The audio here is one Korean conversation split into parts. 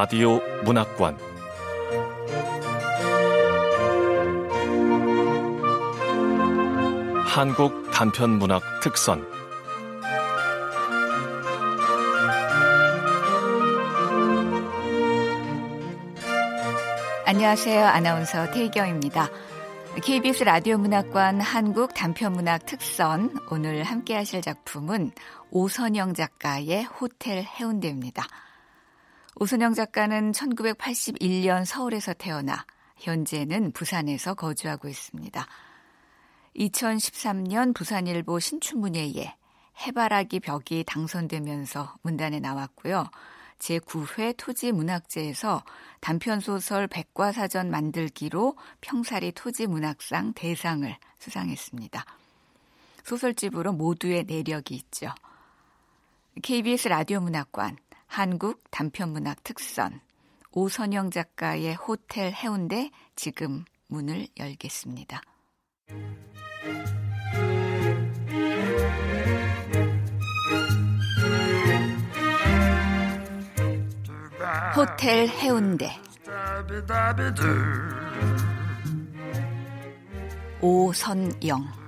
라디오 문학관 한국 단편 문학 특선 안녕하세요. 아나운서 태희경입니다. KBS 라디오 문학관 한국 단편문학 특선 오늘 함께 하실 작품은 오선영 작가의 호텔 해운대입니다. 오선영 작가는 1981년 서울에서 태어나 현재는 부산에서 거주하고 있습니다. 2013년 부산일보 신춘문예에 해바라기 벽이 당선되면서 문단에 나왔고요. 제9회 토지문학제에서 단편소설 백과사전 만들기로 평사리 토지문학상 대상을 수상했습니다. 소설집으로 모두의 내력이 있죠. KBS 라디오 문학관 한국 단편문학 특선. 오선영 작가의 호텔 해운대 지금 문을 열겠습니다. 호텔 해운대. 오선영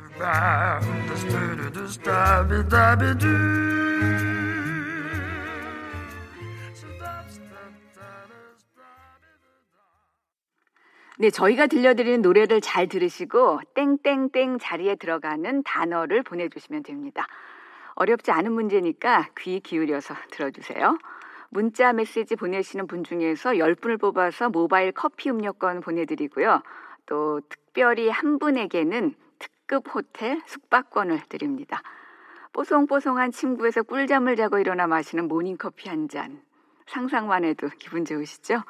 네, 저희가 들려드리는 노래를 잘 들으시고 땡땡땡 자리에 들어가는 단어를 보내주시면 됩니다. 어렵지 않은 문제니까 귀 기울여서 들어주세요. 문자 메시지 보내시는 분 중에서 10분을 뽑아서 모바일 커피 음료권 보내드리고요. 또 특별히 한 분에게는 특급 호텔 숙박권을 드립니다. 뽀송뽀송한 침구에서 꿀잠을 자고 일어나 마시는 모닝커피 한 잔. 상상만 해도 기분 좋으시죠?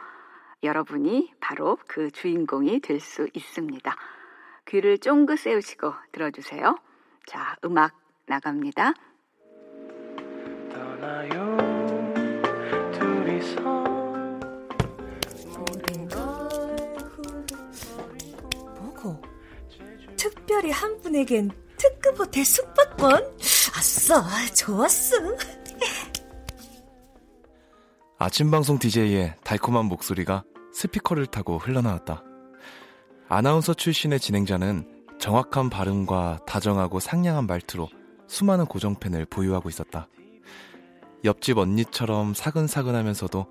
여러분이 바로 그 주인공이 될 수 있습니다. 귀를 쫑긋 세우시고 들어주세요. 자, 음악 나갑니다. 떠나요, 둘이서 뭐고? 특별히 한 분에겐 특급 호텔 숙박권? 아싸, 좋았어. 아침 방송 DJ의 달콤한 목소리가 스피커를 타고 흘러나왔다. 아나운서 출신의 진행자는 정확한 발음과 다정하고 상냥한 말투로 수많은 고정팬을 보유하고 있었다. 옆집 언니처럼 사근사근하면서도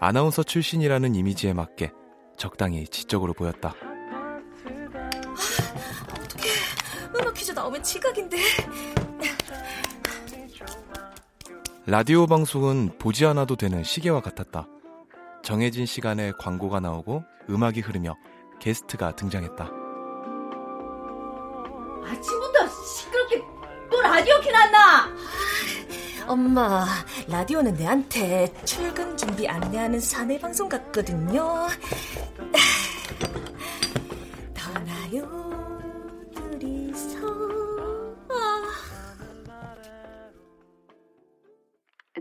아나운서 출신이라는 이미지에 맞게 적당히 지적으로 보였다. 어떻게 음악 퀴즈 나오면 지각인데. 라디오 방송은 보지 않아도 되는 시계와 같았다. 정해진 시간에 광고가 나오고 음악이 흐르며 게스트가 등장했다. 아침부터 시끄럽게 또 라디오 켜놨나? 엄마, 라디오는 내한테 출근 준비 안내하는 사내 방송 같거든요. 떠나요,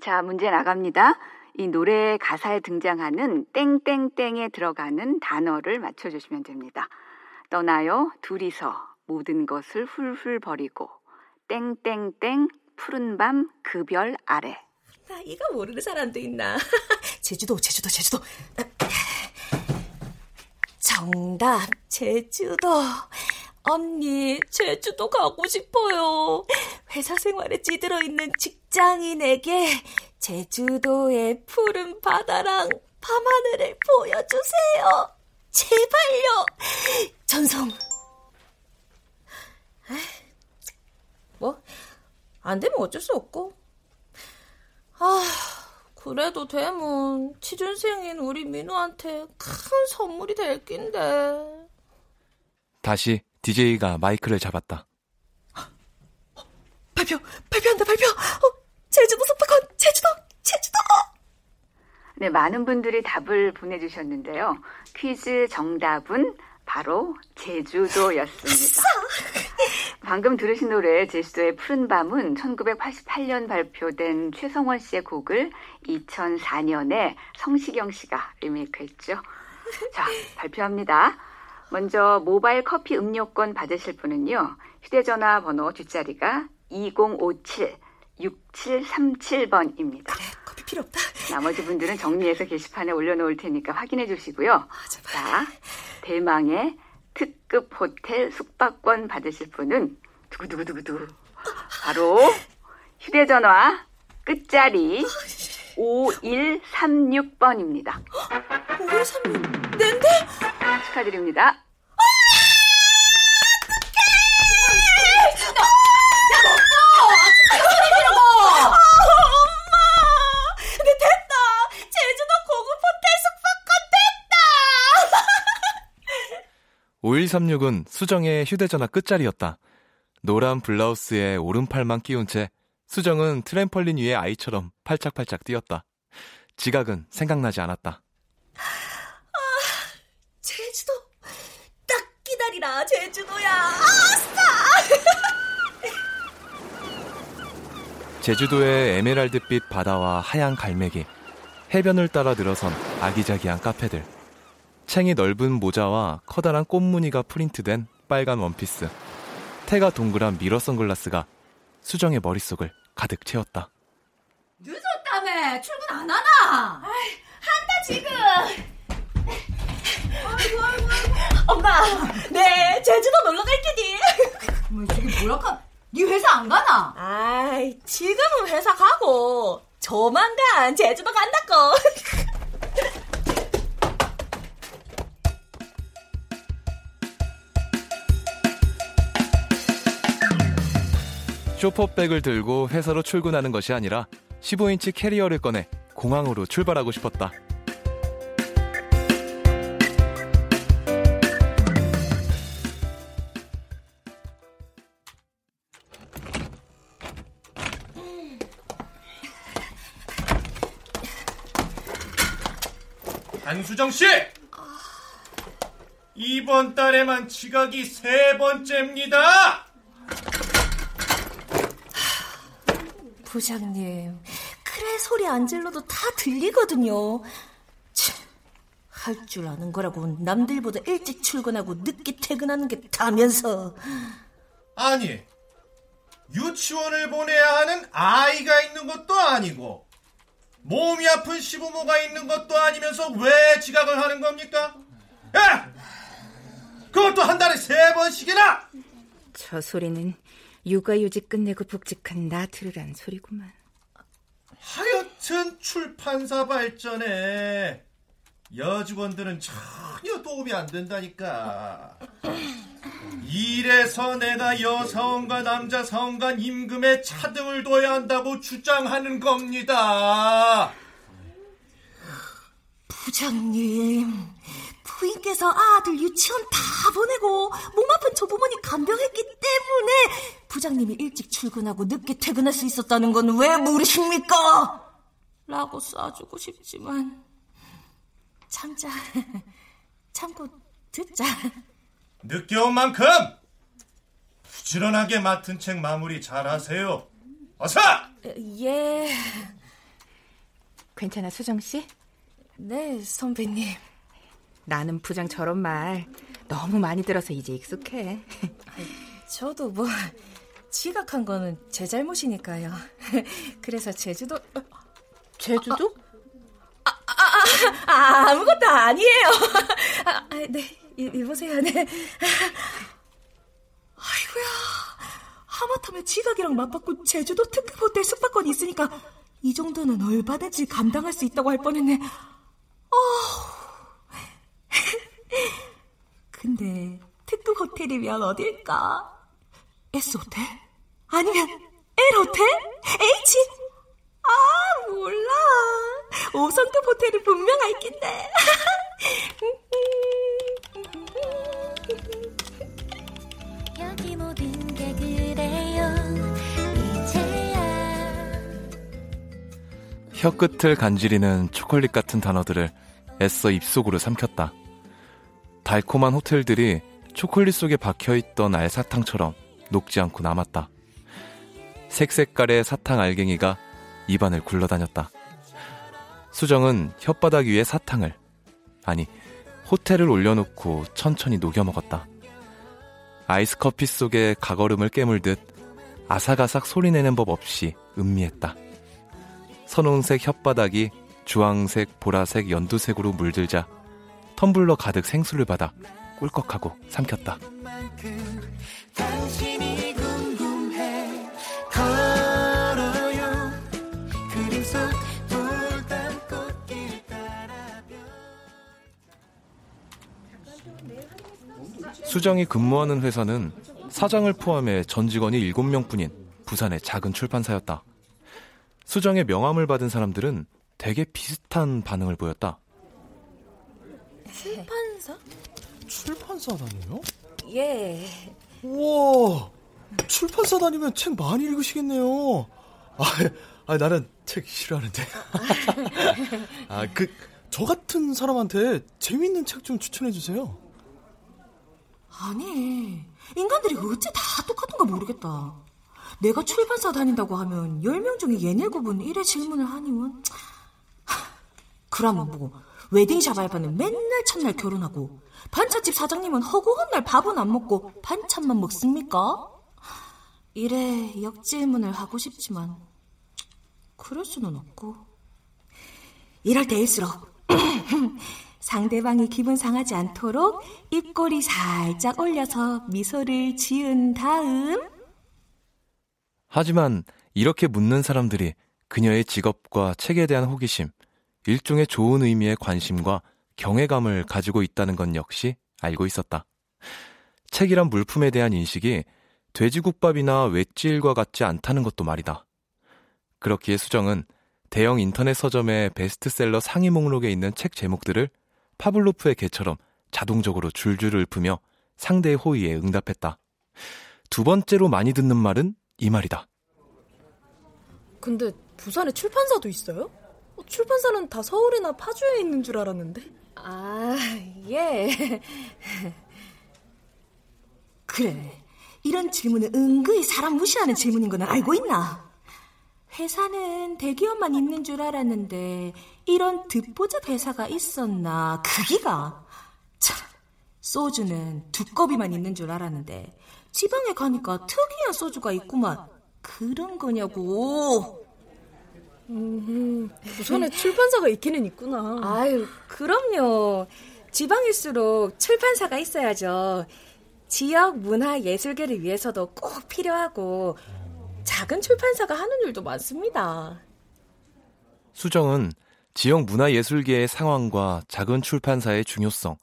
자, 문제 나갑니다. 이 노래 가사에 등장하는 땡땡땡에 들어가는 단어를 맞춰주시면 됩니다. 떠나요, 둘이서 모든 것을 훌훌 버리고 땡땡땡 푸른 밤 그 별 아래. 나 이거 모르는 사람도 있나? 제주도, 제주도, 제주도. 정답, 제주도. 언니, 제주도 가고 싶어요. 회사 생활에 찌들어 있는 직장인에게 제주도의 푸른 바다랑 밤하늘을 보여주세요. 제발요. 전송. 뭐, 안 되면 어쩔 수 없고. 아, 그래도 되면 취준생인 우리 민우한테 큰 선물이 될 낀데. 다시 DJ가 마이크를 잡았다. 발표, 발표한다, 발표! 어, 제주도 숙박권, 제주도, 제주도! 네, 많은 분들이 답을 보내주셨는데요. 퀴즈 정답은 바로 제주도였습니다. 방금 들으신 노래 제주도의 푸른 밤은 1988년 발표된 최성원 씨의 곡을 2004년에 성시경 씨가 리메이크했죠. 자, 발표합니다. 먼저 모바일 커피 음료권 받으실 분은요. 휴대전화 번호 뒷자리가 2057 6737번입니다. 그래, 커피 필요 없다. 나머지 분들은 정리해서 게시판에 올려놓을 테니까 확인해 주시고요. 아. 자, 대망의 특급 호텔 숙박권 받으실 분은 두구두구두구두 바로 휴대전화 끝자리 5136번입니다. 5136 낸데? 축하드립니다. 네. 5136은 수정의 휴대전화 끝자리였다. 노란 블라우스에 오른팔만 끼운 채 수정은 트램펄린 위에 아이처럼 팔짝팔짝 뛰었다. 지각은 생각나지 않았다. 제주도 딱 기다리라 제주도야. 아싸! 제주도의 에메랄드빛 바다와 하얀 갈매기, 해변을 따라 늘어선 아기자기한 카페들, 챙이 넓은 모자와 커다란 꽃무늬가 프린트된 빨간 원피스, 태가 동그란 미러 선글라스가 수정의 머릿속을 가득 채웠다. 늦었다며 출근 안 하나? 한다 지금. 엄마, 네 제주도 놀러 갈 테니. 뭐 지금 뭐랄까? 네 회사 안 가나? 아이, 지금은 회사 가고 조만간 제주도 간다고. 쇼퍼백을 들고 회사로 출근하는 것이 아니라 15인치 캐리어를 꺼내 공항으로 출발하고 싶었다. 수정 씨! 이번 달에만 지각이 세 번째입니다! 부장님, 그래 소리 안 질러도 다 들리거든요. 할 줄 아는 거라고 남들보다 일찍 출근하고 늦게 퇴근하는 게 다면서. 아니, 유치원을 보내야 하는 아이가 있는 것도 아니고, 몸이 아픈 시부모가 있는 것도 아니면서 왜 지각을 하는 겁니까? 야! 그것도 한 달에 세 번씩이나! 저 소리는 육아휴직 끝내고 복직한 나 들으란 소리구만. 하여튼 출판사 발전에 여직원들은 전혀 도움이 안 된다니까. 이래서 내가 여사원과 남자 사원 간 임금에 차등을 둬야 한다고 주장하는 겁니다. 부장님, 부인께서 아들 유치원 다 보내고 몸 아픈 조부모님 간병했기 때문에 부장님이 일찍 출근하고 늦게 퇴근할 수 있었다는 건 왜 모르십니까? 라고 쏴주고 싶지만 참자, 참고 듣자. 늦게 온 만큼 부지런하게 맡은 책 마무리 잘하세요. 어서! 예, 괜찮아, 수정 씨? 네 선배님. 나는 부장 저런 말 너무 많이 들어서 이제 익숙해. 저도 뭐 지각한 거는 제 잘못이니까요. 그래서 제주도 제주도? 아, 아무것도 아니에요. 아, 아, 네, 이, 이보세요. 네. 아이고야. 하마터면 지각이랑 맞받고 제주도 특급 호텔 숙박권이 있으니까 이 정도는 얼마든지 감당할 수 있다고 할 뻔했네. 어. 근데 특급 호텔이면 어딜까? S호텔? 아니면 L호텔? H? 아, 몰라. 5성급 호텔은 분명 알 낀데. 혀끝을 간지리는 초콜릿 같은 단어들을 애써 입속으로 삼켰다. 달콤한 호텔들이 초콜릿 속에 박혀있던 알사탕처럼 녹지 않고 남았다. 색색깔의 사탕 알갱이가 입안을 굴러다녔다. 수정은 혓바닥 위에 사탕을, 아니, 호텔을 올려놓고 천천히 녹여 먹었다. 아이스 커피 속에 가거름을 깨물듯 아삭아삭 소리내는 법 없이 음미했다. 선홍색 혓바닥이 주황색, 보라색, 연두색으로 물들자 텀블러 가득 생수를 받아 꿀꺽하고 삼켰다. 수정이 근무하는 회사는 사장을 포함해 전 직원이 7명 뿐인 부산의 작은 출판사였다. 수정의 명함을 받은 사람들은 되게 비슷한 반응을 보였다. 출판사? 출판사 다녀요? 예. 우와, 출판사 다니면 책 많이 읽으시겠네요. 아, 아 나는 책 싫어하는데. 아, 그, 저 같은 사람한테 재밌는 책 좀 추천해 주세요. 아니, 인간들이 어째 다 똑같은가 모르겠다. 내가 출판사 다닌다고 하면 10명 중에 얘네곱은 이래 질문을 하니원. 그러면 뭐, 웨딩샵 알바는 맨날 첫날 결혼하고, 반찬집 사장님은 허구한 날 밥은 안 먹고 반찬만 먹습니까? 이래 역질문을 하고 싶지만, 그럴 수는 없고. 이럴 때일수록, 상대방이 기분 상하지 않도록 입꼬리 살짝 올려서 미소를 지은 다음, 하지만 이렇게 묻는 사람들이 그녀의 직업과 책에 대한 호기심, 일종의 좋은 의미의 관심과 경외감을 가지고 있다는 건 역시 알고 있었다. 책이란 물품에 대한 인식이 돼지국밥이나 웨지일과 같지 않다는 것도 말이다. 그렇기에 수정은 대형 인터넷 서점의 베스트셀러 상위 목록에 있는 책 제목들을 파블로프의 개처럼 자동적으로 줄줄 읊으며 상대의 호의에 응답했다. 두 번째로 많이 듣는 말은 이 말이다. 근데 부산에 출판사도 있어요? 어, 출판사는 다 서울이나 파주에 있는 줄 알았는데. 아, 예. 그래. 이런 질문은 은근히 사람 무시하는 질문인 건 알고 있나? 회사는 대기업만 있는 줄 알았는데 이런 듣보잡 회사가 있었나? 그기가 참 소주는 두꺼비만 있는 줄 알았는데 지방에 가니까 특이한 소주가 있구만. 그런 거냐고. 음, 부산에 출판사가 있기는 있구나. 아유, 그럼요. 지방일수록 출판사가 있어야죠. 지역 문화 예술계를 위해서도 꼭 필요하고 작은 출판사가 하는 일도 많습니다. 수정은 지역 문화예술계의 상황과 작은 출판사의 중요성,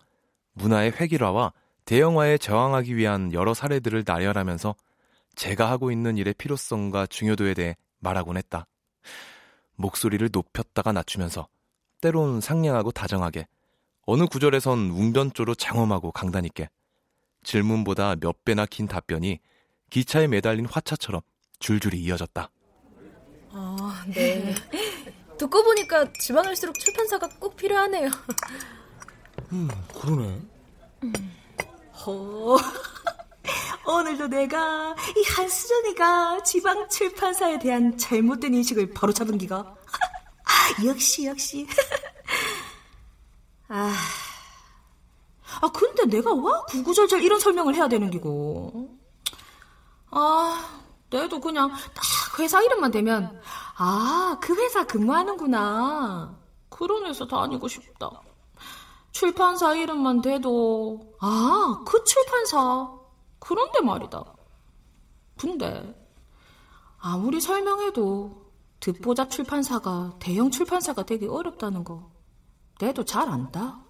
문화의 획일화와 대형화에 저항하기 위한 여러 사례들을 나열하면서 제가 하고 있는 일의 필요성과 중요도에 대해 말하곤 했다. 목소리를 높였다가 낮추면서 때론 상냥하고 다정하게 어느 구절에선 웅변조로 장엄하고 강단 있게 질문보다 몇 배나 긴 답변이 기차에 매달린 화차처럼 줄줄이 이어졌다. 아, 네. 듣고 보니까 지방일수록 출판사가 꼭 필요하네요. 음, 그러네. 호. 오늘도 내가 이 한수정이가 지방 출판사에 대한 잘못된 인식을 바로 잡은 기가. 역시 역시. 아. 아 근데 내가 와 구구절절 이런 설명을 해야 되는 기고. 아, 내도 그냥 딱 회사 이름만 되면 아, 그 회사 근무하는구나. 그런 회사 다니고 싶다. 출판사 이름만 돼도 아, 그 출판사. 그런데 말이다. 근데 아무리 설명해도 듣보잡 출판사가 대형 출판사가 되기 어렵다는 거 내도 잘 안다.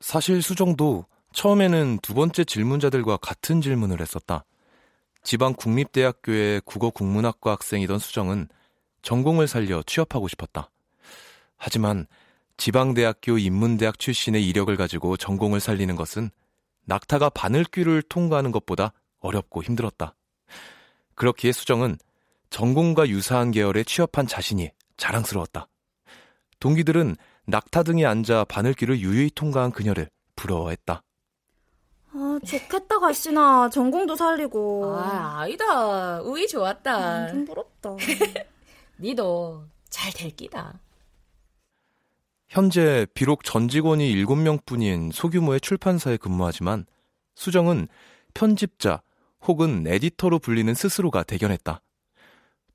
사실 수정도 처음에는 두 번째 질문자들과 같은 질문을 했었다. 지방 국립대학교의 국어 국문학과 학생이던 수정은 전공을 살려 취업하고 싶었다. 하지만 지방대학교 인문대학 출신의 이력을 가지고 전공을 살리는 것은 낙타가 바늘귀를 통과하는 것보다 어렵고 힘들었다. 그렇기에 수정은 전공과 유사한 계열에 취업한 자신이 자랑스러웠다. 동기들은 낙타 등에 앉아 바늘귀를 유유히 통과한 그녀를 부러워했다. 아, 좋겠다, 갈씨나. 전공도 살리고. 아, 아니다. 우이 좋았다. 음, 좀 부럽다. 니도 잘 될 끼다. 현재 비록 전 직원이 7명 뿐인 소규모의 출판사에 근무하지만 수정은 편집자 혹은 에디터로 불리는 스스로가 대견했다.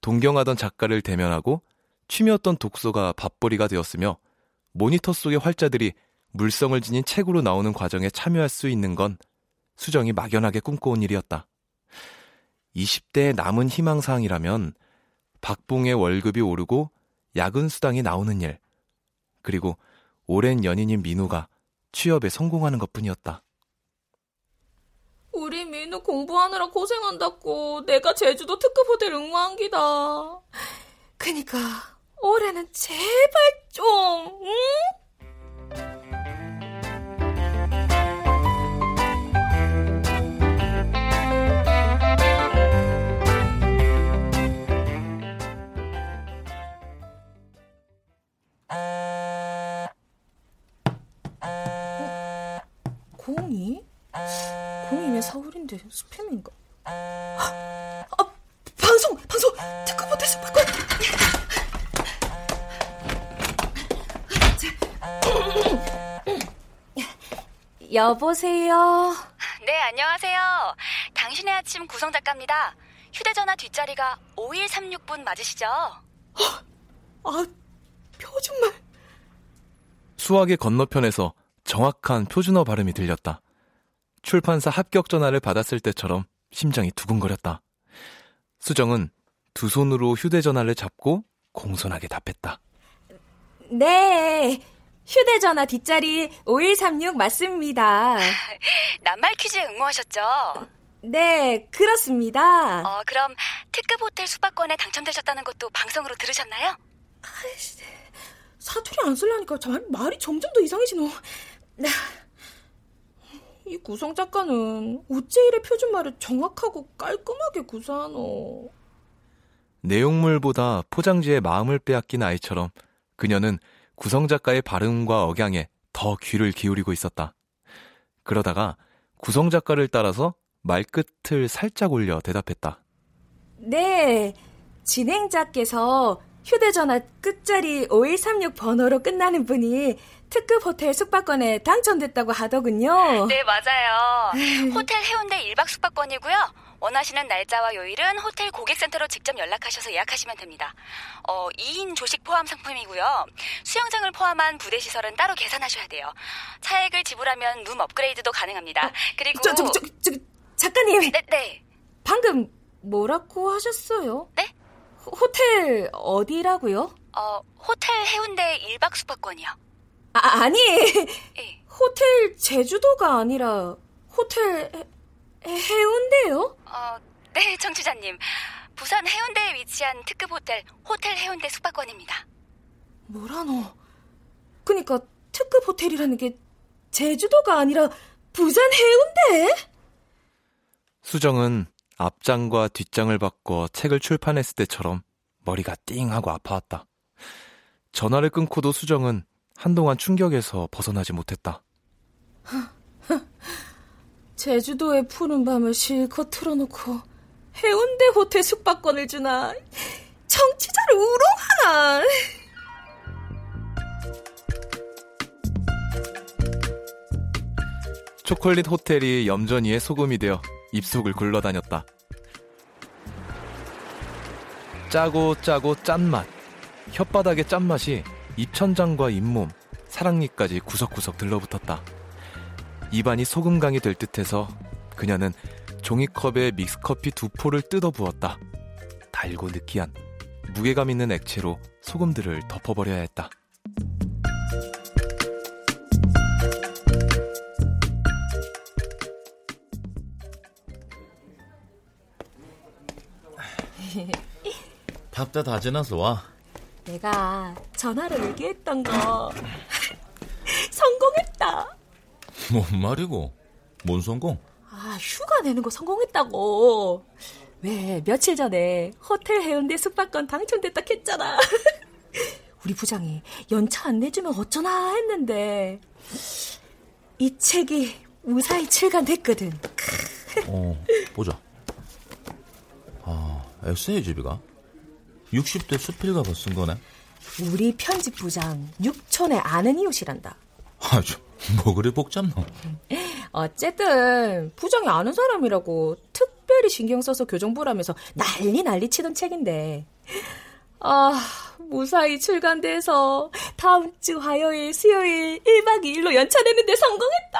동경하던 작가를 대면하고 취미였던 독서가 밥벌이가 되었으며 모니터 속의 활자들이 물성을 지닌 책으로 나오는 과정에 참여할 수 있는 건 수정이 막연하게 꿈꿔온 일이었다. 20대의 남은 희망사항이라면 박봉의 월급이 오르고 야근 수당이 나오는 일, 그리고 오랜 연인인 민우가 취업에 성공하는 것 뿐이었다. 우리 민우 공부하느라 고생한다고 내가 제주도 특급 호텔 응모한 기다. 그니까 올해는 제발 좀, 응? 왜 서울인데 스팸인가? 아, 방송! 방송! 특급 호텔 숙박권! 여보세요? 네, 안녕하세요. 당신의 아침 구성 작가입니다. 휴대전화 뒷자리가 5136분 맞으시죠? 아, 표준말. 수학의 건너편에서 정확한 표준어 발음이 들렸다. 출판사 합격 전화를 받았을 때처럼 심장이 두근거렸다. 수정은 두 손으로 휴대전화를 잡고 공손하게 답했다. 네. 휴대전화 뒷자리 5136 맞습니다. 낱말 퀴즈에 응모하셨죠? 네, 그렇습니다. 어, 그럼 특급 호텔 숙박권에 당첨되셨다는 것도 방송으로 들으셨나요? 사투리 안 쓰려니까 잘, 말이 점점 더 이상해지노. 이 구성 작가는 어째 이래 표준말을 정확하고 깔끔하게 구사하노. 내용물보다 포장지에 마음을 빼앗긴 아이처럼 그녀는 구성 작가의 발음과 억양에 더 귀를 기울이고 있었다. 그러다가 구성 작가를 따라서 말끝을 살짝 올려 대답했다. 네, 진행자께서 휴대전화 끝자리 5136 번호로 끝나는 분이 특급 호텔 숙박권에 당첨됐다고 하더군요. 네, 맞아요. 호텔 해운대 1박 숙박권이고요. 원하시는 날짜와 요일은 호텔 고객센터로 직접 연락하셔서 예약하시면 됩니다. 어, 2인 조식 포함 상품이고요. 수영장을 포함한 부대 시설은 따로 계산하셔야 돼요. 차액을 지불하면 룸 업그레이드도 가능합니다. 그리고 저, 저, 저, 저, 작가님. 네, 네. 방금 뭐라고 하셨어요? 네? 호텔 어디라고요? 어, 호텔 해운대 1박 숙박권이요. 아, 아니. 예. 호텔 제주도가 아니라 호텔 해, 해운대요? 어, 네, 정치자님. 부산 해운대에 위치한 특급 호텔, 호텔 해운대 숙박권입니다. 뭐라노? 그니까 특급 호텔이라는 게 제주도가 아니라 부산 해운대? 수정은 앞장과 뒷장을 바꿔 책을 출판했을 때처럼 머리가 띵 하고 아파왔다. 전화를 끊고도 수정은 한동안 충격에서 벗어나지 못했다. 제주도의 푸른 밤을 실컷 틀어놓고 해운대 호텔 숙박권을 주나 청취자를 우롱하나 초콜릿 호텔이 염전이의 소금이 되어 입속을 굴러다녔다. 짜고 짜고 짠맛. 혓바닥의 짠맛이 입천장과 잇몸, 사랑니까지 구석구석 들러붙었다. 입안이 소금강이 될 듯해서 그녀는 종이컵에 믹스커피 두 포를 뜯어 부었다. 달고 느끼한 무게감 있는 액체로 소금들을 덮어버려야 했다. 답다다 지나서 와. 내가 전화를 얘기했던 거 성공했다. 뭔 말이고? 뭔 성공? 아 휴가 내는 거 성공했다고. 왜 며칠 전에 호텔 해운대 숙박권 당첨됐다 했잖아. 우리 부장이 연차 안 내주면 어쩌나 했는데 이 책이 무사히 출간됐거든. 어, 보자. 아, 에세이 집이가? 60대 수필가가 쓴 거네? 우리 편집부장 육촌의 아는 이웃이란다. 아, 저, 뭐 그리 복잡노? 어쨌든 부장이 아는 사람이라고 특별히 신경 써서 교정부라면서 난리 난리 치던 책인데 아, 무사히 출간돼서 다음 주 화요일, 수요일 1박 2일로 연차내는데 성공했다.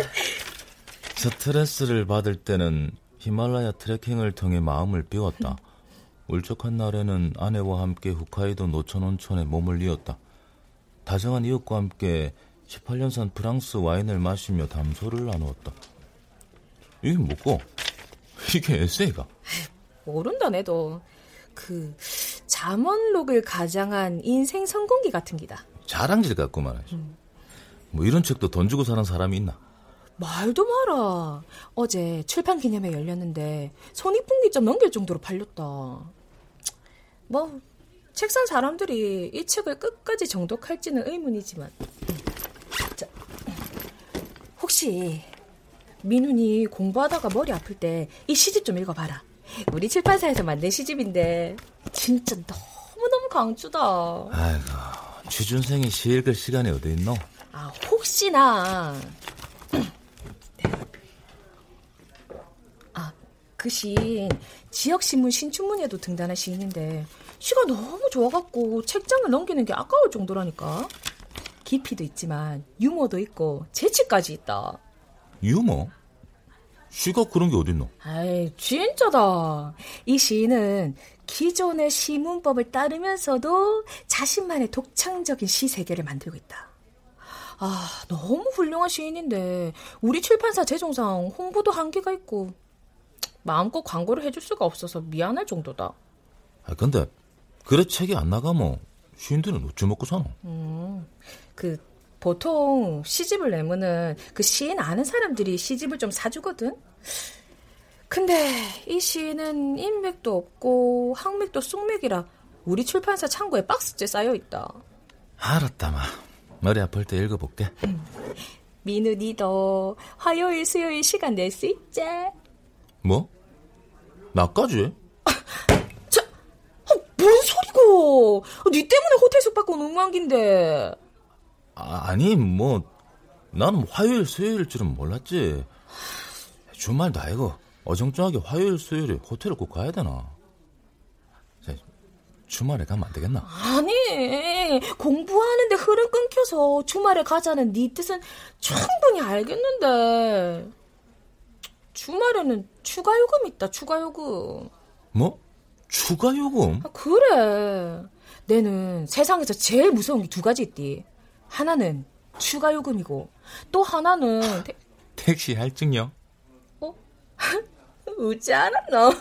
스트레스를 받을 때는 히말라야 트레킹을 통해 마음을 비웠다. 울적한 날에는 아내와 함께 홋카이도 노천 온천에 몸을 이었다. 다정한 이웃과 함께 18년산 프랑스 와인을 마시며 담소를 나누었다. 이게 뭐고? 이게 에세이가? 모른다 내도 그 잠원록을 가장한 인생 성공기 같은 기다. 자랑질 같고 말하지. 음. 뭐 이런 책도 돈 주고 사는 사람이 있나? 말도 마라. 어제 출판 기념회 열렸는데 손익분기 점 넘길 정도로 팔렸다. 뭐 책산 사람들이 이 책을 끝까지 정독할지는 의문이지만. 자, 혹시 민훈이 공부하다가 머리 아플 때 이 시집 좀 읽어봐라. 우리 출판사에서 만든 시집인데 진짜 너무너무 강추다. 아이고, 취준생이 시 읽을 시간이 어디 있노? 아, 혹시나 아, 그 시인 지역신문 신춘문예도 등단한 시인인데 시가 너무 좋아갖고 책장을 넘기는 게 아까울 정도라니까. 깊이도 있지만 유머도 있고 재치까지 있다. 유머? 시가 그런 게 어딨노? 아이, 진짜다. 이 시인은 기존의 시문법을 따르면서도 자신만의 독창적인 시 세계를 만들고 있다. 아, 너무 훌륭한 시인인데 우리 출판사 재정상 홍보도 한계가 있고 마음껏 광고를 해줄 수가 없어서 미안할 정도다. 아, 근데 그래 책이 안 나가면 시인들은 어찌 먹고 사노? 음, 그 보통 시집을 내면은 그 시인 아는 사람들이 시집을 좀 사주거든. 근데 이 시인은 인맥도 없고 항맥도 쑥맥이라 우리 출판사 창고에 박스째 쌓여 있다. 알았다 마. 머리 아플 때 읽어볼게. 음. 민우 니도 화요일 수요일 시간 낼 수 있지? 뭐? 나까지? 뭔 소리고? 니 때문에 호텔 숙박권 엉망긴데. 아, 아니 뭐 나는 화요일 수요일 줄은 몰랐지. 주말도 아니고 어정쩡하게 화요일 수요일에 호텔을 꼭 가야 되나? 주말에 가면 안 되겠나? 아니 공부하는데 흐름 끊겨서 주말에 가자는 네 뜻은 충분히 알겠는데 주말에는 추가 요금 있다 추가 요금 뭐? 추가 요금? 아, 그래 내는 세상에서 제일 무서운 게 두 가지 있디 하나는 추가 요금이고 또 하나는 태... 택시 할증요? 어? 웃지 않았노?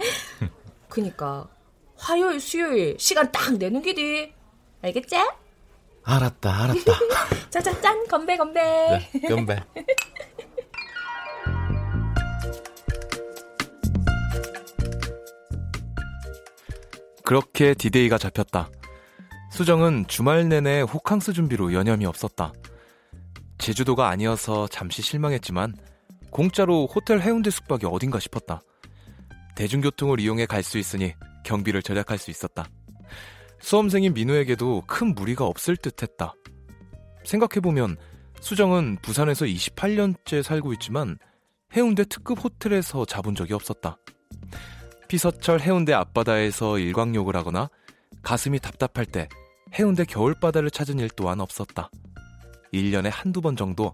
그니까 화요일 수요일 시간 딱 내는 기디 알겠지? 알았다 알았다 자자 짠 건배 건배 네, 건배 그렇게 디데이가 잡혔다. 수정은 주말 내내 호캉스 준비로 여념이 없었다. 제주도가 아니어서 잠시 실망했지만 공짜로 호텔 해운대 숙박이 어딘가 싶었다. 대중교통을 이용해 갈 수 있으니 경비를 절약할 수 있었다. 수험생인 민우에게도 큰 무리가 없을 듯 했다. 생각해보면 수정은 부산에서 28년째 살고 있지만 해운대 특급 호텔에서 자본 적이 없었다. 피서철 해운대 앞바다에서 일광욕을 하거나 가슴이 답답할 때 해운대 겨울바다를 찾은 일 또한 없었다. 1년에 한두 번 정도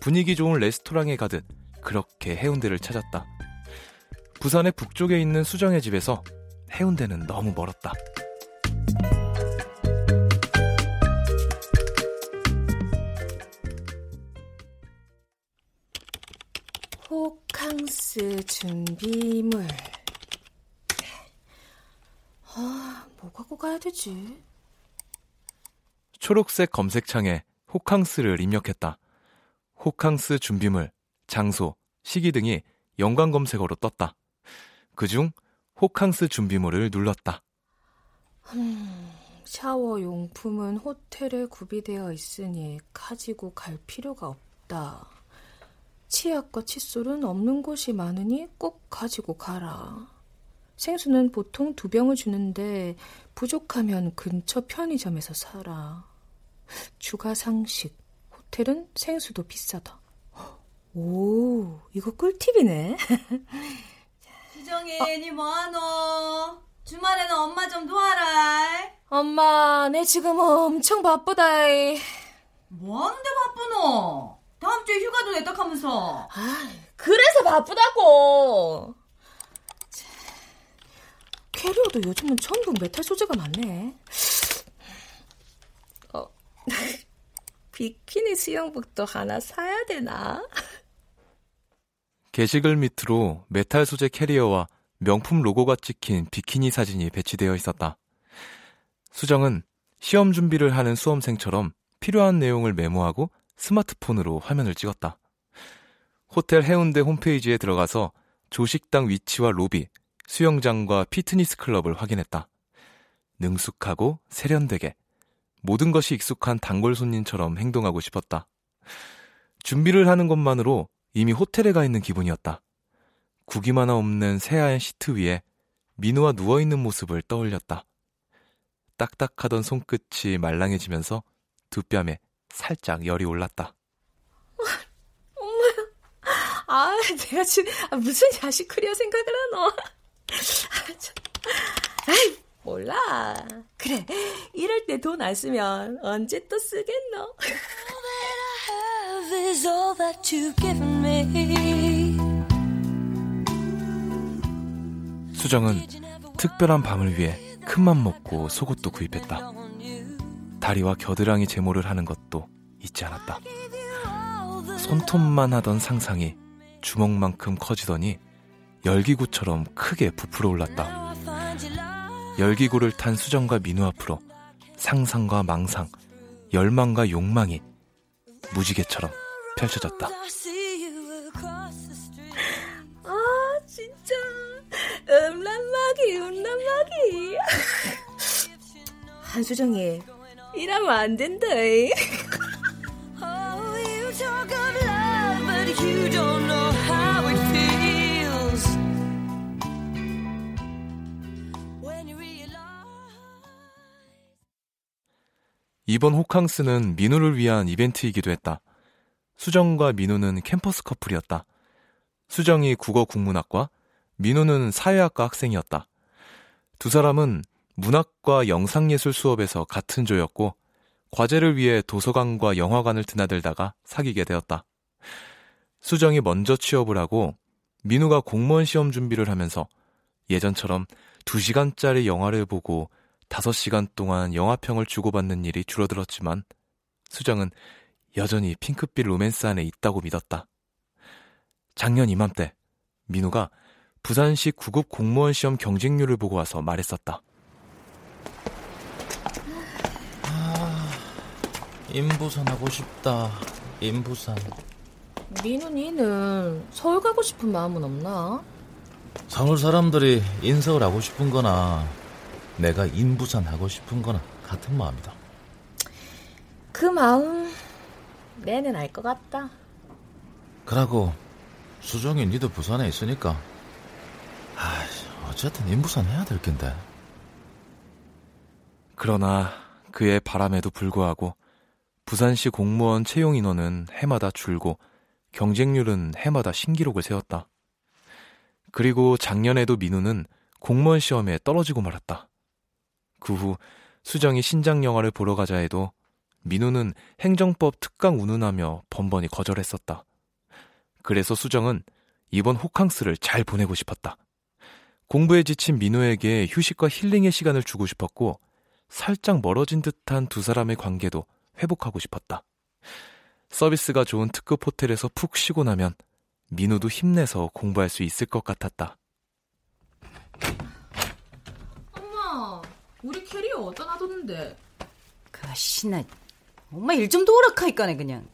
분위기 좋은 레스토랑에 가듯 그렇게 해운대를 찾았다. 부산의 북쪽에 있는 수정의 집에서 해운대는 너무 멀었다. 호캉스 준비물. 아, 뭐 갖고 가야 되지? 초록색 검색창에 호캉스를 입력했다. 호캉스 준비물, 장소, 시기 등이 연관 검색어로 떴다. 그중 호캉스 준비물을 눌렀다. 음, 샤워 용품은 호텔에 구비되어 있으니 가지고 갈 필요가 없다. 치약과 칫솔은 없는 곳이 많으니 꼭 가지고 가라. 생수는 보통 두 병을 주는데 부족하면 근처 편의점에서 사라. 추가 상식. 호텔은 생수도 비싸다. 오, 이거 꿀팁이네. 수정이 니 뭐하노? 주말에는 엄마 좀 도와라. 엄마, 내 지금 엄청 바쁘다. 뭐하는데 바쁘노? 다음 주에 휴가도 냈다 하면서. 그래서 바쁘다고. 캐리어도 요즘은 전국 메탈 소재가 많네. 어, 비키니 수영복도 하나 사야 되나? 게시글 밑으로 메탈 소재 캐리어와 명품 로고가 찍힌 비키니 사진이 배치되어 있었다. 수정은 시험 준비를 하는 수험생처럼 필요한 내용을 메모하고 스마트폰으로 화면을 찍었다. 호텔 해운대 홈페이지에 들어가서 조식당 위치와 로비, 수영장과 피트니스 클럽을 확인했다. 능숙하고 세련되게 모든 것이 익숙한 단골 손님처럼 행동하고 싶었다. 준비를 하는 것만으로 이미 호텔에 가 있는 기분이었다. 구김 하나 없는 새하얀 시트 위에 민우와 누워있는 모습을 떠올렸다. 딱딱하던 손끝이 말랑해지면서 두 뺨에 살짝 열이 올랐다. 아, 내가 지금 아, 무슨 야식 크리어 생각을 하노? 아, 참. 아이, 몰라. 그래, 이럴 때 돈 안 쓰면 언제 또 쓰겠노? Love is all that you've given me. 수정은 특별한 밤을 위해 큰맘 먹고 속옷도 구입했다. 다리와 겨드랑이 제모를 하는 것도 잊지 않았다. 손톱만 하던 상상이 주먹만큼 커지더니 열기구처럼 크게 부풀어 올랐다. 열기구를 탄 수정과 민우 앞으로 상상과 망상, 열망과 욕망이 무지개처럼 펼쳐졌다. 아, 진짜. 음란마귀, 음란마귀. 한수정이, 이러면 안 된다. 이번 호캉스는 민우를 위한 이벤트이기도 했다. 수정과 민우는 캠퍼스 커플이었다. 수정이 국어 국문학과, 민우는 사회학과 학생이었다. 두 사람은 문학과 영상예술 수업에서 같은 조였고, 과제를 위해 도서관과 영화관을 드나들다가 사귀게 되었다. 수정이 먼저 취업을 하고, 민우가 공무원 시험 준비를 하면서 예전처럼 2시간짜리 영화를 보고 5시간 동안 영화평을 주고받는 일이 줄어들었지만 수정은 여전히 핑크빛 로맨스 안에 있다고 믿었다. 작년 이맘때 민우가 부산시 구급 공무원 시험 경쟁률을 보고 와서 말했었다. 인부산 하고 싶다. 인부산. 민우 니는 서울 가고 싶은 마음은 없나? 서울 사람들이 인서울 하고 싶은 거나 내가 인부산 하고 싶은 거나 같은 마음이다. 그 마음 내는 알 것 같다. 그러고 수정이 니도 부산에 있으니까 아이씨, 어쨌든 인부산 해야 될 텐데. 그러나 그의 바람에도 불구하고 부산시 공무원 채용 인원은 해마다 줄고 경쟁률은 해마다 신기록을 세웠다. 그리고 작년에도 민우는 공무원 시험에 떨어지고 말았다. 그 후 수정이 신작 영화를 보러 가자 해도 민우는 행정법 특강 운운하며 번번이 거절했었다. 그래서 수정은 이번 호캉스를 잘 보내고 싶었다. 공부에 지친 민우에게 휴식과 힐링의 시간을 주고 싶었고 살짝 멀어진 듯한 두 사람의 관계도 회복하고 싶었다. 서비스가 좋은 특급 호텔에서 푹 쉬고 나면 민우도 힘내서 공부할 수 있을 것 같았다. 엄마, 우리 캐리어 어디다 놔뒀는데? 그 아씨 나 엄마 일 좀 도우락하니까네 그냥.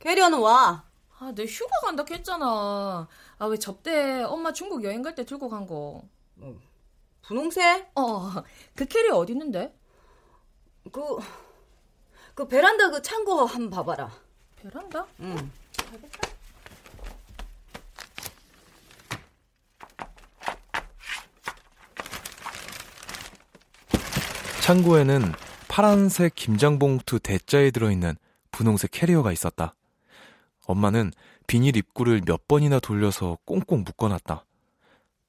캐리어는 와. 아, 내 휴가 간다 했잖아. 아, 왜 접대 엄마 중국 여행 갈 때 들고 간 거? 분홍색? 어, 그 캐리어 어디 있는데? 그, 그 베란다 그 창고 한번 봐봐라. 베란다? 응. 창고에는 파란색 김장봉투 대자에 들어있는 분홍색 캐리어가 있었다. 엄마는 비닐 입구를 몇 번이나 돌려서 꽁꽁 묶어놨다.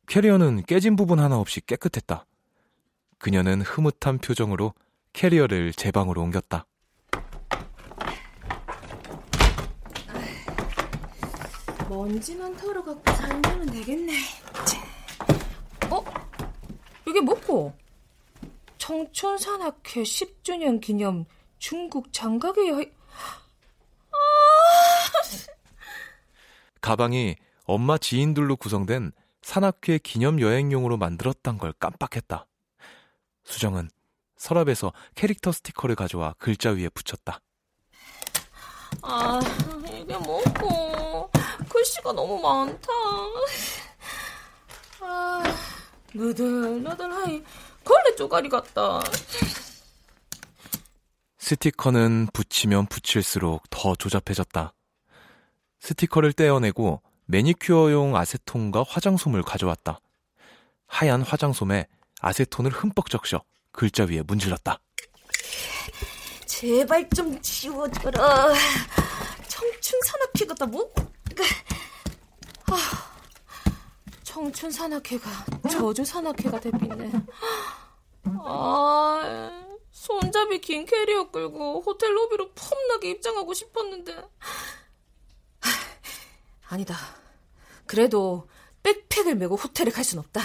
캐리어는 깨진 부분 하나 없이 깨끗했다. 그녀는 흐뭇한 표정으로 캐리어를 제 방으로 옮겼다. 먼지만 털어갖고 잠자면 되겠네. 어? 이게 뭐고? 청춘산악회 10주년 기념 중국 장가게 여행. 아! 가방이 엄마 지인들로 구성된 산악회 기념 여행용으로 만들었단 걸 깜빡했다. 수정은 서랍에서 캐릭터 스티커를 가져와 글자 위에 붙였다. 아, 이게 뭐고? 글씨가 너무 많다. 아, 너들너들하이 걸레 쪼가리 같다. 스티커는 붙이면 붙일수록 더 조잡해졌다. 스티커를 떼어내고 매니큐어용 아세톤과 화장솜을 가져왔다. 하얀 화장솜에 아세톤을 흠뻑 적셔 글자 위에 문질렀다. 제발 좀 지워줘라. 청춘 산악회가 뭐? 아, 청춘 산악회가 저주 산악회가 됐겠네. 아, 손잡이 긴 캐리어 끌고 호텔 로비로 폼나게 입장하고 싶었는데. 아니다. 그래도 백팩을 메고 호텔에 갈 순 없다.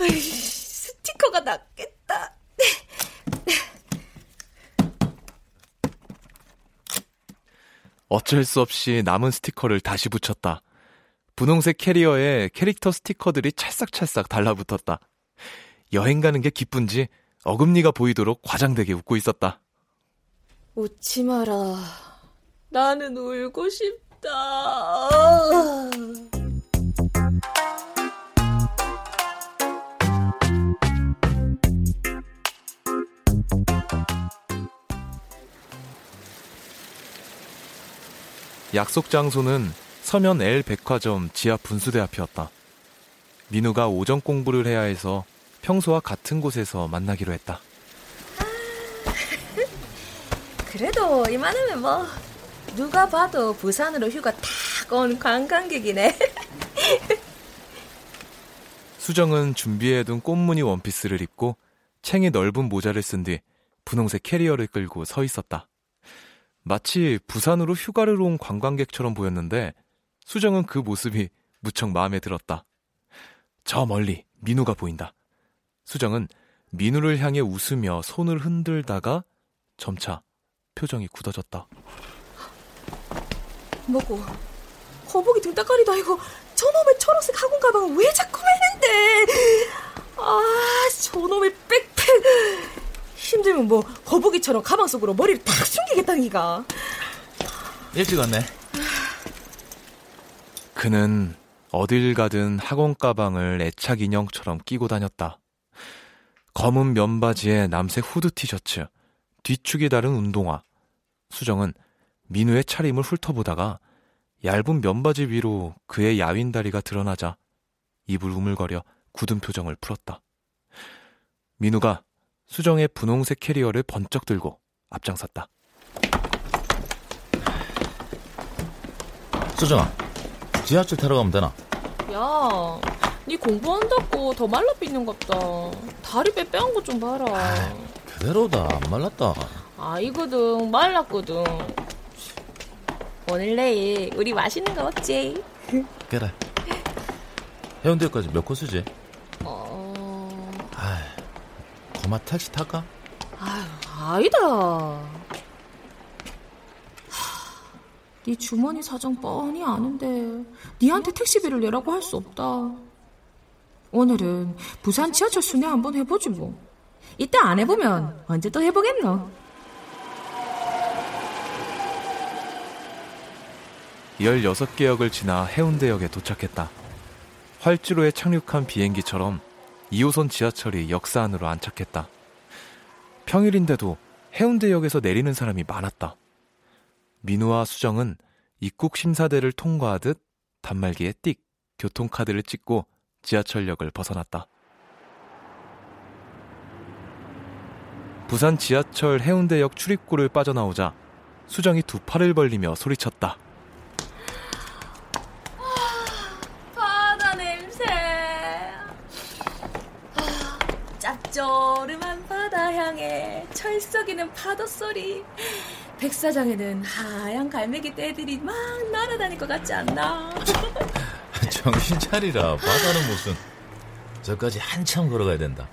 스티커가 낫겠다. 어쩔 수 없이 남은 스티커를 다시 붙였다. 분홍색 캐리어에 캐릭터 스티커들이 찰싹찰싹 달라붙었다. 여행 가는 게 기쁜지 어금니가 보이도록 과장되게 웃고 있었다. 웃지 마라. 나는 울고 싶다. 약속 장소는 서면 L 백화점 지하 분수대 앞이었다. 민우가 오전 공부를 해야 해서 평소와 같은 곳에서 만나기로 했다. 그래도 이만하면 뭐 누가 봐도 부산으로 휴가 탁온 관광객이네. 수정은 준비해둔 꽃무늬 원피스를 입고 챙이 넓은 모자를 쓴 뒤 분홍색 캐리어를 끌고 서 있었다. 마치 부산으로 휴가를 온 관광객처럼 보였는데 수정은 그 모습이 무척 마음에 들었다. 저 멀리 민우가 보인다. 수정은 민우를 향해 웃으며 손을 흔들다가 점차 표정이 굳어졌다. 뭐고? 거북이 등딱거리도 아니고 저놈의 초록색 학원 가방을 왜 자꾸 매는데? 아, 저놈의 백팩. 힘들면 뭐 거북이처럼 가방 속으로 머리를 탁 숨기겠다니까. 일찍 왔네. 그는 어딜 가든 학원 가방을 애착 인형처럼 끼고 다녔다. 검은 면바지에 남색 후드 티셔츠, 뒤축이 다른 운동화. 수정은 민우의 차림을 훑어보다가 얇은 면바지 위로 그의 야윈 다리가 드러나자 입을 우물거려 굳은 표정을 풀었다. 민우가 수정의 분홍색 캐리어를 번쩍 들고 앞장섰다. 수정아, 지하철 타러 가면 되나? 야, 네 공부한다고 더 말라 삐는 같다. 다리 빼빼한 거좀 봐라. 그대로다, 안 말랐다. 아이거든 말랐거든. 오늘 내일 우리 맛있는 거 먹지? 그래. 해운대까지 몇 코스지? 어... 아, 고마 택시 탈까? 아유, 아니다. 하, 네 주머니 사정 뻔히 아는데 네한테 택시비를 내라고 할 수 없다. 오늘은 부산 지하철 순회 한번 해보지 뭐. 이따 안 해보면 언제 또 해보겠노? 16개역을 지나 해운대역에 도착했다. 활주로에 착륙한 비행기처럼 2호선 지하철이 역사 안으로 안착했다. 평일인데도 해운대역에서 내리는 사람이 많았다. 민우와 수정은 입국 심사대를 통과하듯 단말기에 띡 교통카드를 찍고 지하철역을 벗어났다. 부산 지하철 해운대역 출입구를 빠져나오자 수정이 두 팔을 벌리며 소리쳤다. 아, 바다 냄새. 아, 짭조름한 바다 향에 철썩이는 파도 소리. 백사장에는 하얀 갈매기 떼들이 막 날아다닐 것 같지 않나? 정신 차리라. 바다는 무슨. 저까지 한참 걸어가야 된다.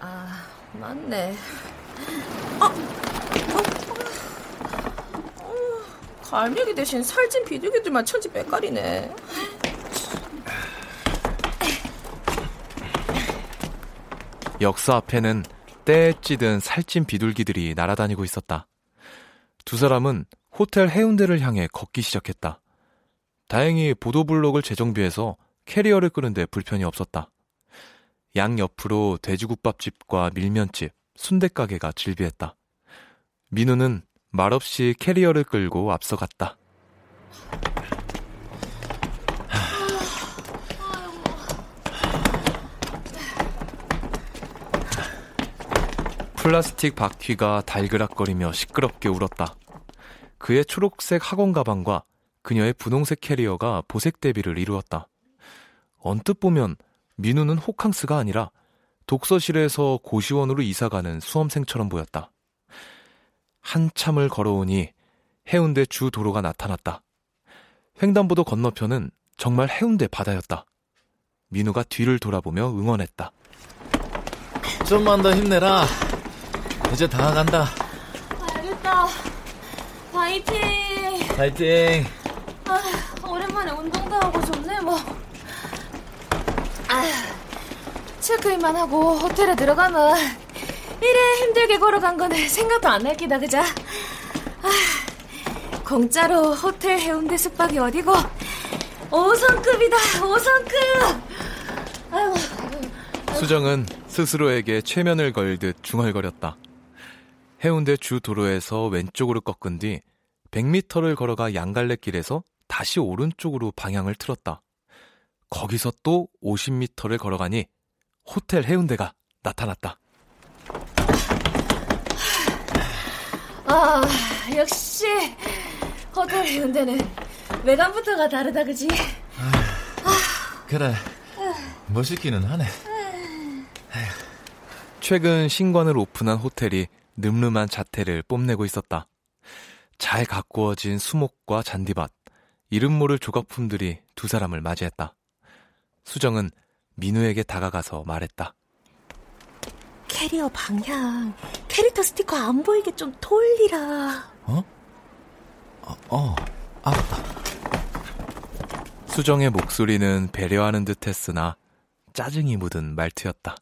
아, 맞네. 아, 어, 어, 갈매기 대신 살찐 비둘기들만 천지 빽깔이네. 역사 앞에는 때에 찌든 살찐 비둘기들이 날아다니고 있었다. 두 사람은 호텔 해운대를 향해 걷기 시작했다. 다행히 보도블록을 재정비해서 캐리어를 끄는데 불편이 없었다. 양 옆으로 돼지국밥집과 밀면집, 순댓가게가 질비했다. 민우는 말없이 캐리어를 끌고 앞서갔다. 플라스틱 바퀴가 달그락거리며 시끄럽게 울었다. 그의 초록색 학원 가방과 그녀의 분홍색 캐리어가 보색 대비를 이루었다. 언뜻 보면 민우는 호캉스가 아니라 독서실에서 고시원으로 이사가는 수험생처럼 보였다. 한참을 걸어오니 해운대 주 도로가 나타났다. 횡단보도 건너편은 정말 해운대 바다였다. 민우가 뒤를 돌아보며 응원했다. 좀만 더 힘내라. 이제 다 간다. 알겠다. 파이팅. 파이팅. 아, 오랜만에 운동도 하고 좋네 뭐. 아, 체크인만 하고 호텔에 들어가면 이래 힘들게 걸어간 거는 생각도 안날 기다 그자. 아, 공짜로 호텔 해운대 숙박이 어디고 5성급이다 5성급. 아이고. 수정은 스스로에게 최면을 걸듯 중얼거렸다. 해운대 주 도로에서 왼쪽으로 꺾은 뒤 100m를 걸어가 양갈래길에서 다시 오른쪽으로 방향을 틀었다. 거기서 또 50m를 걸어가니 호텔 해운대가 나타났다. 아, 역시 호텔 해운대는 외관부터가 다르다 그지? 그래. 멋있기는 하네. 최근 신관을 오픈한 호텔이 늠름한 자태를 뽐내고 있었다. 잘 가꾸어진 수목과 잔디밭, 이름 모를 조각품들이 두 사람을 맞이했다. 수정은 민우에게 다가가서 말했다. 캐리어 방향, 캐릭터 스티커 안 보이게 좀 돌리라. 어? 어, 어 알았다. 수정의 목소리는 배려하는 듯 했으나 짜증이 묻은 말투였다.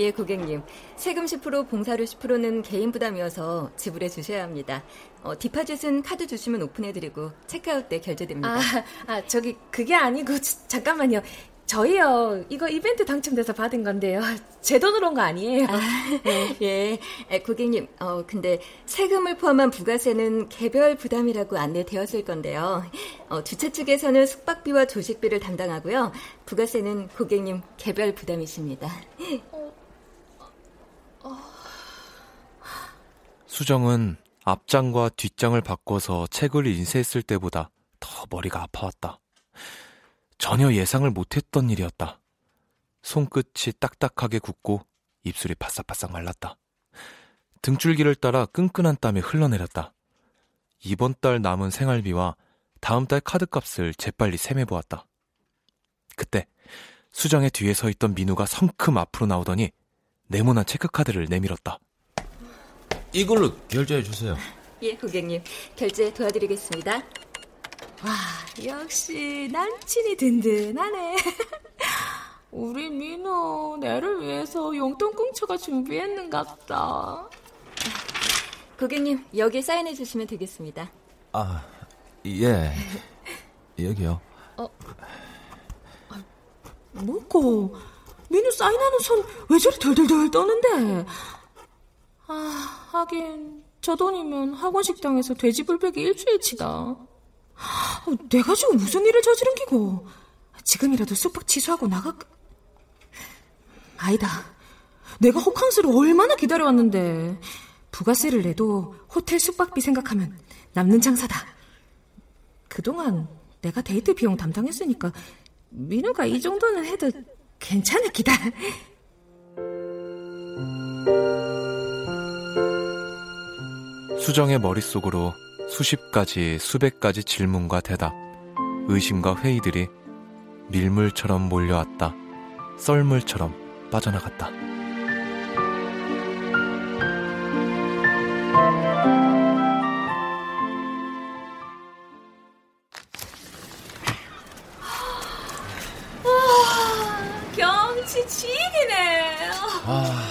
예, 고객님. 세금 10%, 봉사료 10%는 개인 부담이어서 지불해 주셔야 합니다. 어, 디파짓은 카드 주시면 오픈해드리고 체크아웃 때 결제됩니다. 아, 아 저기 그게 아니고 자, 잠깐만요. 저희요 이거 이벤트 당첨돼서 받은 건데요. 제 돈으로 온 거 아니에요. 아, 예, 에, 고객님. 어, 근데 세금을 포함한 부가세는 개별 부담이라고 안내되었을 건데요. 어, 주최 측에서는 숙박비와 조식비를 담당하고요. 부가세는 고객님 개별 부담이십니다. 수정은 앞장과 뒷장을 바꿔서 책을 인쇄했을 때보다 더 머리가 아파왔다. 전혀 예상을 못했던 일이었다. 손끝이 딱딱하게 굳고 입술이 바싹바싹 말랐다. 등줄기를 따라 끈끈한 땀이 흘러내렸다. 이번 달 남은 생활비와 다음 달 카드값을 재빨리 셈해보았다. 그때 수정의 뒤에 서 있던 민우가 성큼 앞으로 나오더니 네모난 체크카드를 내밀었다. 이걸로 결제해 주세요. 예, 고객님. 결제 도와드리겠습니다. 와, 역시 남친이 든든하네. 우리 민호 내를 위해서 용돈 꽁초가 준비했는갑다. 고객님, 여기 사인해 주시면 되겠습니다. 아, 예. 여기요. 어, 뭐고? 민우 사인하는 손 왜 저리 덜덜덜 떠는데? 아, 하긴 저 돈이면 학원 식당에서 돼지 불백이 일주일치다. 아, 내가 지금 무슨 일을 저지른 기고? 지금이라도 숙박 취소하고 나가. 아니다. 내가 호캉스를 얼마나 기다려왔는데 부가세를 내도 호텔 숙박비 생각하면 남는 장사다. 그동안 내가 데이트 비용 담당했으니까 민우가 이 정도는 해도 괜찮을 기다. 수정의 머릿속으로 수십 가지, 수백 가지 질문과 대답, 의심과 회의들이 밀물처럼 몰려왔다. 썰물처럼 빠져나갔다. 경치 지기네. 아,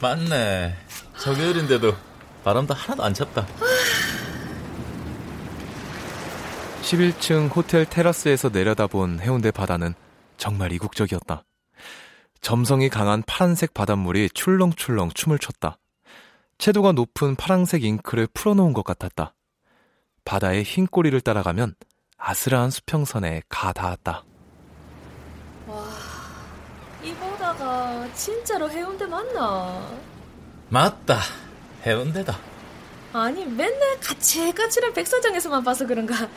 맞네. 저겨울인데도 바람도 하나도 안 찼다. 11층 호텔 테라스에서 내려다본 해운대 바다는 정말 이국적이었다. 점성이 강한 파란색 바닷물이 출렁출렁 춤을 췄다. 채도가 높은 파란색 잉크를 풀어놓은 것 같았다. 바다의 흰 꼬리를 따라가면 아슬아한 수평선에 가 닿았다. 와, 이 바다가 진짜로 해운대 맞나? 맞다. 해운대다. 아니 맨날 가치가치한 백사장에서만 봐서 그런가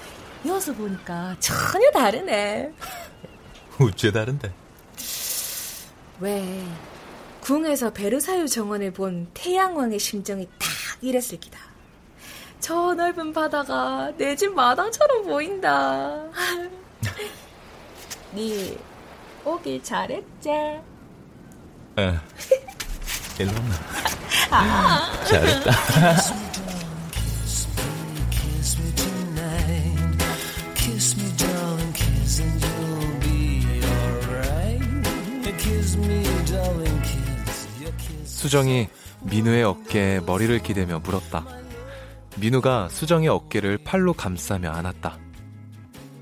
이어서 보니까 전혀 다르네. 우째 다른데. 왜 궁에서 베르사유 정원을 본 태양왕의 심정이 딱 이랬을 기다. 저 넓은 바다가 내 집 마당처럼 보인다. 니 오길 잘했지? 에. 일로 나. 아. 잘했다. 수정이 민우의 어깨에 머리를 기대며 물었다. 민우가 수정의 어깨를 팔로 감싸며 안았다.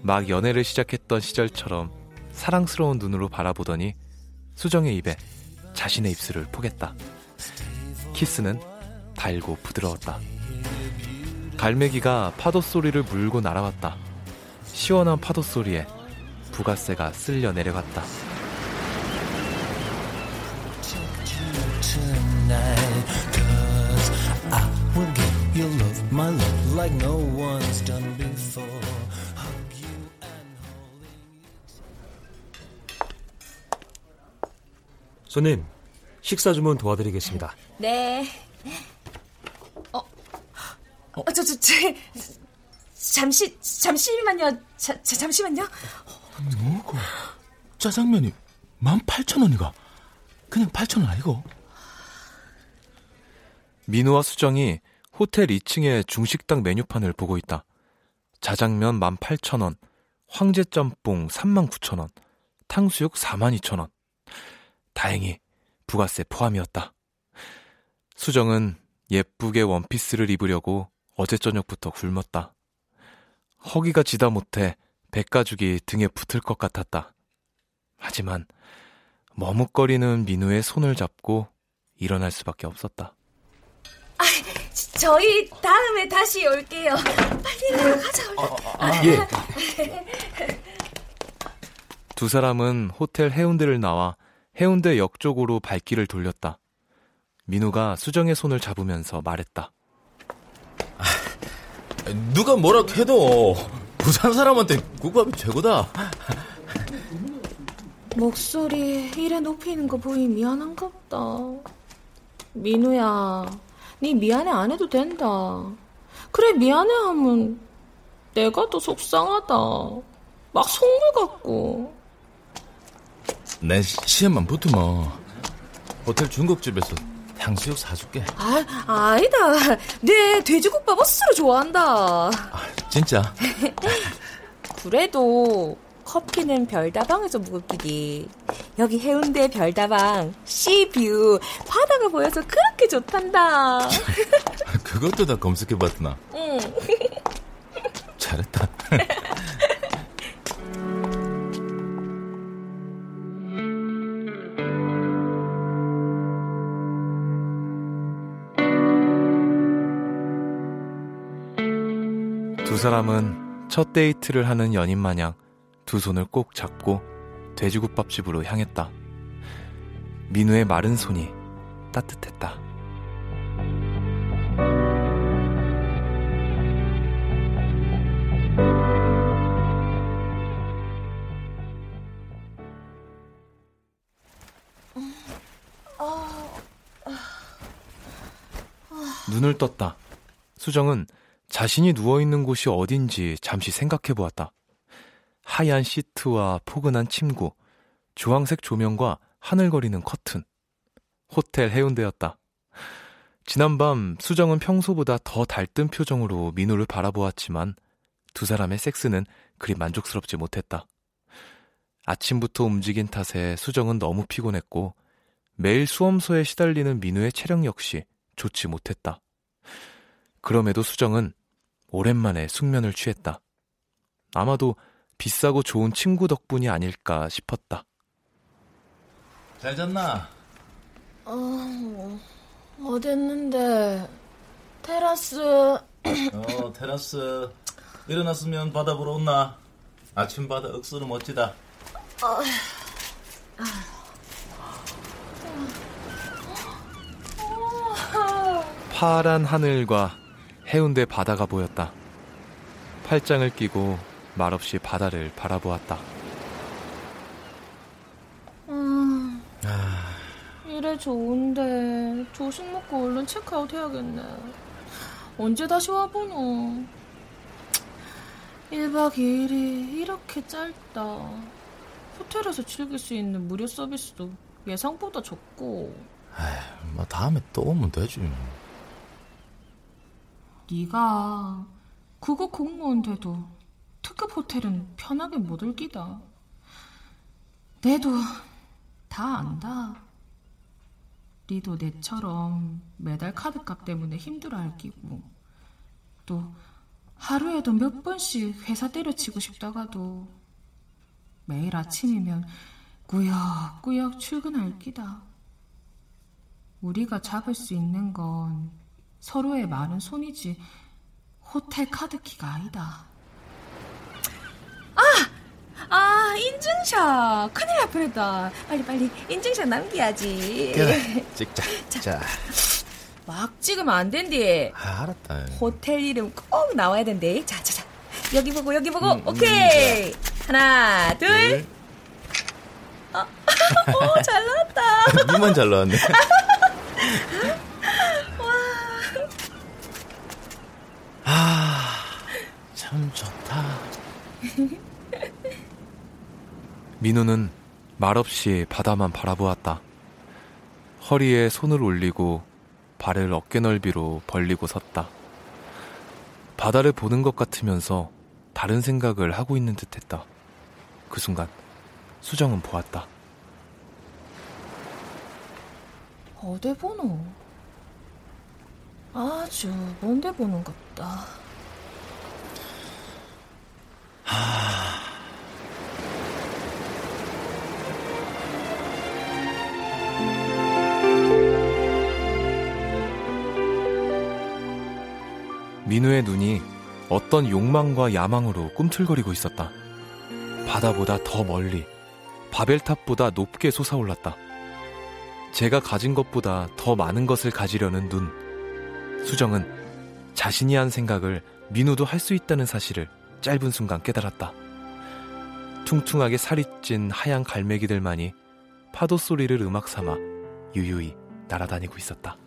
막 연애를 시작했던 시절처럼 사랑스러운 눈으로 바라보더니 수정의 입에 자신의 입술을 포겠다. 키스는 달고 부드러웠다. 갈매기가 파도 소리를 물고 날아왔다. 시원한 파도 소리에 부가세가 쓸려 내려갔다. 손님, 식사 주문 도와드리겠습니다. 네. 어, 어, 저, 저, 저, 잠시, 잠시만요. 자, 자, 잠시만요. 뭐고? 짜장면이 18,000원이가. 그냥 8,000원 아니고? 민우와 수정이 호텔 2층의 중식당 메뉴판을 보고 있다. 자장면 18,000원, 황제짬뽕 39,000원, 탕수육 42,000원. 다행히 부가세 포함이었다. 수정은 예쁘게 원피스를 입으려고 어제 저녁부터 굶었다. 허기가 지다 못해 백가죽이 등에 붙을 것 같았다. 하지만 머뭇거리는 민우의 손을 잡고 일어날 수밖에 없었다. 저희 다음에 다시 올게요. 빨리 나가자. 아, 예. 두 사람은 호텔 해운대를 나와 해운대 역 쪽으로 발길을 돌렸다. 민우가 수정의 손을 잡으면서 말했다. 누가 뭐라 해도 부산 사람한테 국밥이 최고다. 목소리 이래 높이는 거 보이 미안한갑다. 민우야, 네 미안해 안 해도 된다. 그래 미안해 하면 내가 더 속상하다. 막 속물 같고. 내 시- 시험만 붙으면 호텔 중국집에서 탕수육 사줄게. 아, 아니다. 내 돼지국밥 어스로 좋아한다. 진짜? 그래도 커피는 별다방에서 먹을기디. 여기 해운대 별다방 시뷰 바다가 보여서 그렇게 좋단다. 그것도 다 검색해봤구나. 응. 잘했다. 두 사람은 첫 데이트를 하는 연인 마냥 두 손을 꼭 잡고 돼지국밥집으로 향했다. 민우의 마른 손이 따뜻했다. 눈을 떴다. 수정은 자신이 누워있는 곳이 어딘지 잠시 생각해 보았다. 하얀 시트와 포근한 침구, 주황색 조명과 하늘거리는 커튼. 호텔 해운대였다. 지난밤 수정은 평소보다 더 달뜬 표정으로 민우를 바라보았지만 두 사람의 섹스는 그리 만족스럽지 못했다. 아침부터 움직인 탓에 수정은 너무 피곤했고 매일 수험소에 시달리는 민우의 체력 역시 좋지 못했다. 그럼에도 수정은 오랜만에 숙면을 취했다. 아마도 비싸고 좋은 친구 덕분이 아닐까 싶었다. 잘 잤나? 어, 어딨는데? 테라스. 어, 테라스. 일어났으면 바다 보러 온나? 아침 바다 억수로 멋지다. 어, 파란 하늘과 해운대 바다가 보였다. 팔짱을 끼고 말없이 바다를 바라보았다. 음, 이래 좋은데 조식 먹고 얼른 체크아웃 해야겠네. 언제 다시 와보노? 1박 2일이 이렇게 짧다. 호텔에서 즐길 수 있는 무료 서비스도 예상보다 적고 뭐 다음에 또 오면 되지. 네가 그거 공무원 돼도 특급 호텔은 편하게 못 올기다. 내도 다 안다. 니도 내처럼 매달 카드값 때문에 힘들어할 끼고 또 하루에도 몇 번씩 회사 때려치고 싶다가도 매일 아침이면 꾸역꾸역 출근할 끼다. 우리가 잡을 수 있는 건 서로의 많은 손이지. 호텔 카드키가 아니다. 아! 인증샷! 큰일 날 뻔했다. 빨리 빨리 인증샷 남겨야지. 그래, 찍자. 자, 막 찍으면 안 된디. 아, 알았다. 호텔 이름 꼭 나와야 된대. 자 자 자. 여기 보고 여기 보고. 음, 오케이. 하나 둘. 어, 오, 잘 나왔다. 니만 잘 나왔네. 아, 참 좋다. 민우는 말없이 바다만 바라보았다. 허리에 손을 올리고 발을 어깨 넓이로 벌리고 섰다. 바다를 보는 것 같으면서 다른 생각을 하고 있는 듯 했다. 그 순간 수정은 보았다. 어디 보노? 아주 먼데 보는 같다 민우의 눈이 어떤 욕망과 야망으로 꿈틀거리고 있었다. 바다보다 더 멀리, 바벨탑보다 높게 솟아올랐다. 제가 가진 것보다 더 많은 것을 가지려는 눈. 수정은 자신이 한 생각을 민우도 할 수 있다는 사실을 짧은 순간 깨달았다. 퉁퉁하게 살이 찐 하얀 갈매기들만이 파도 소리를 음악 삼아 유유히 날아다니고 있었다.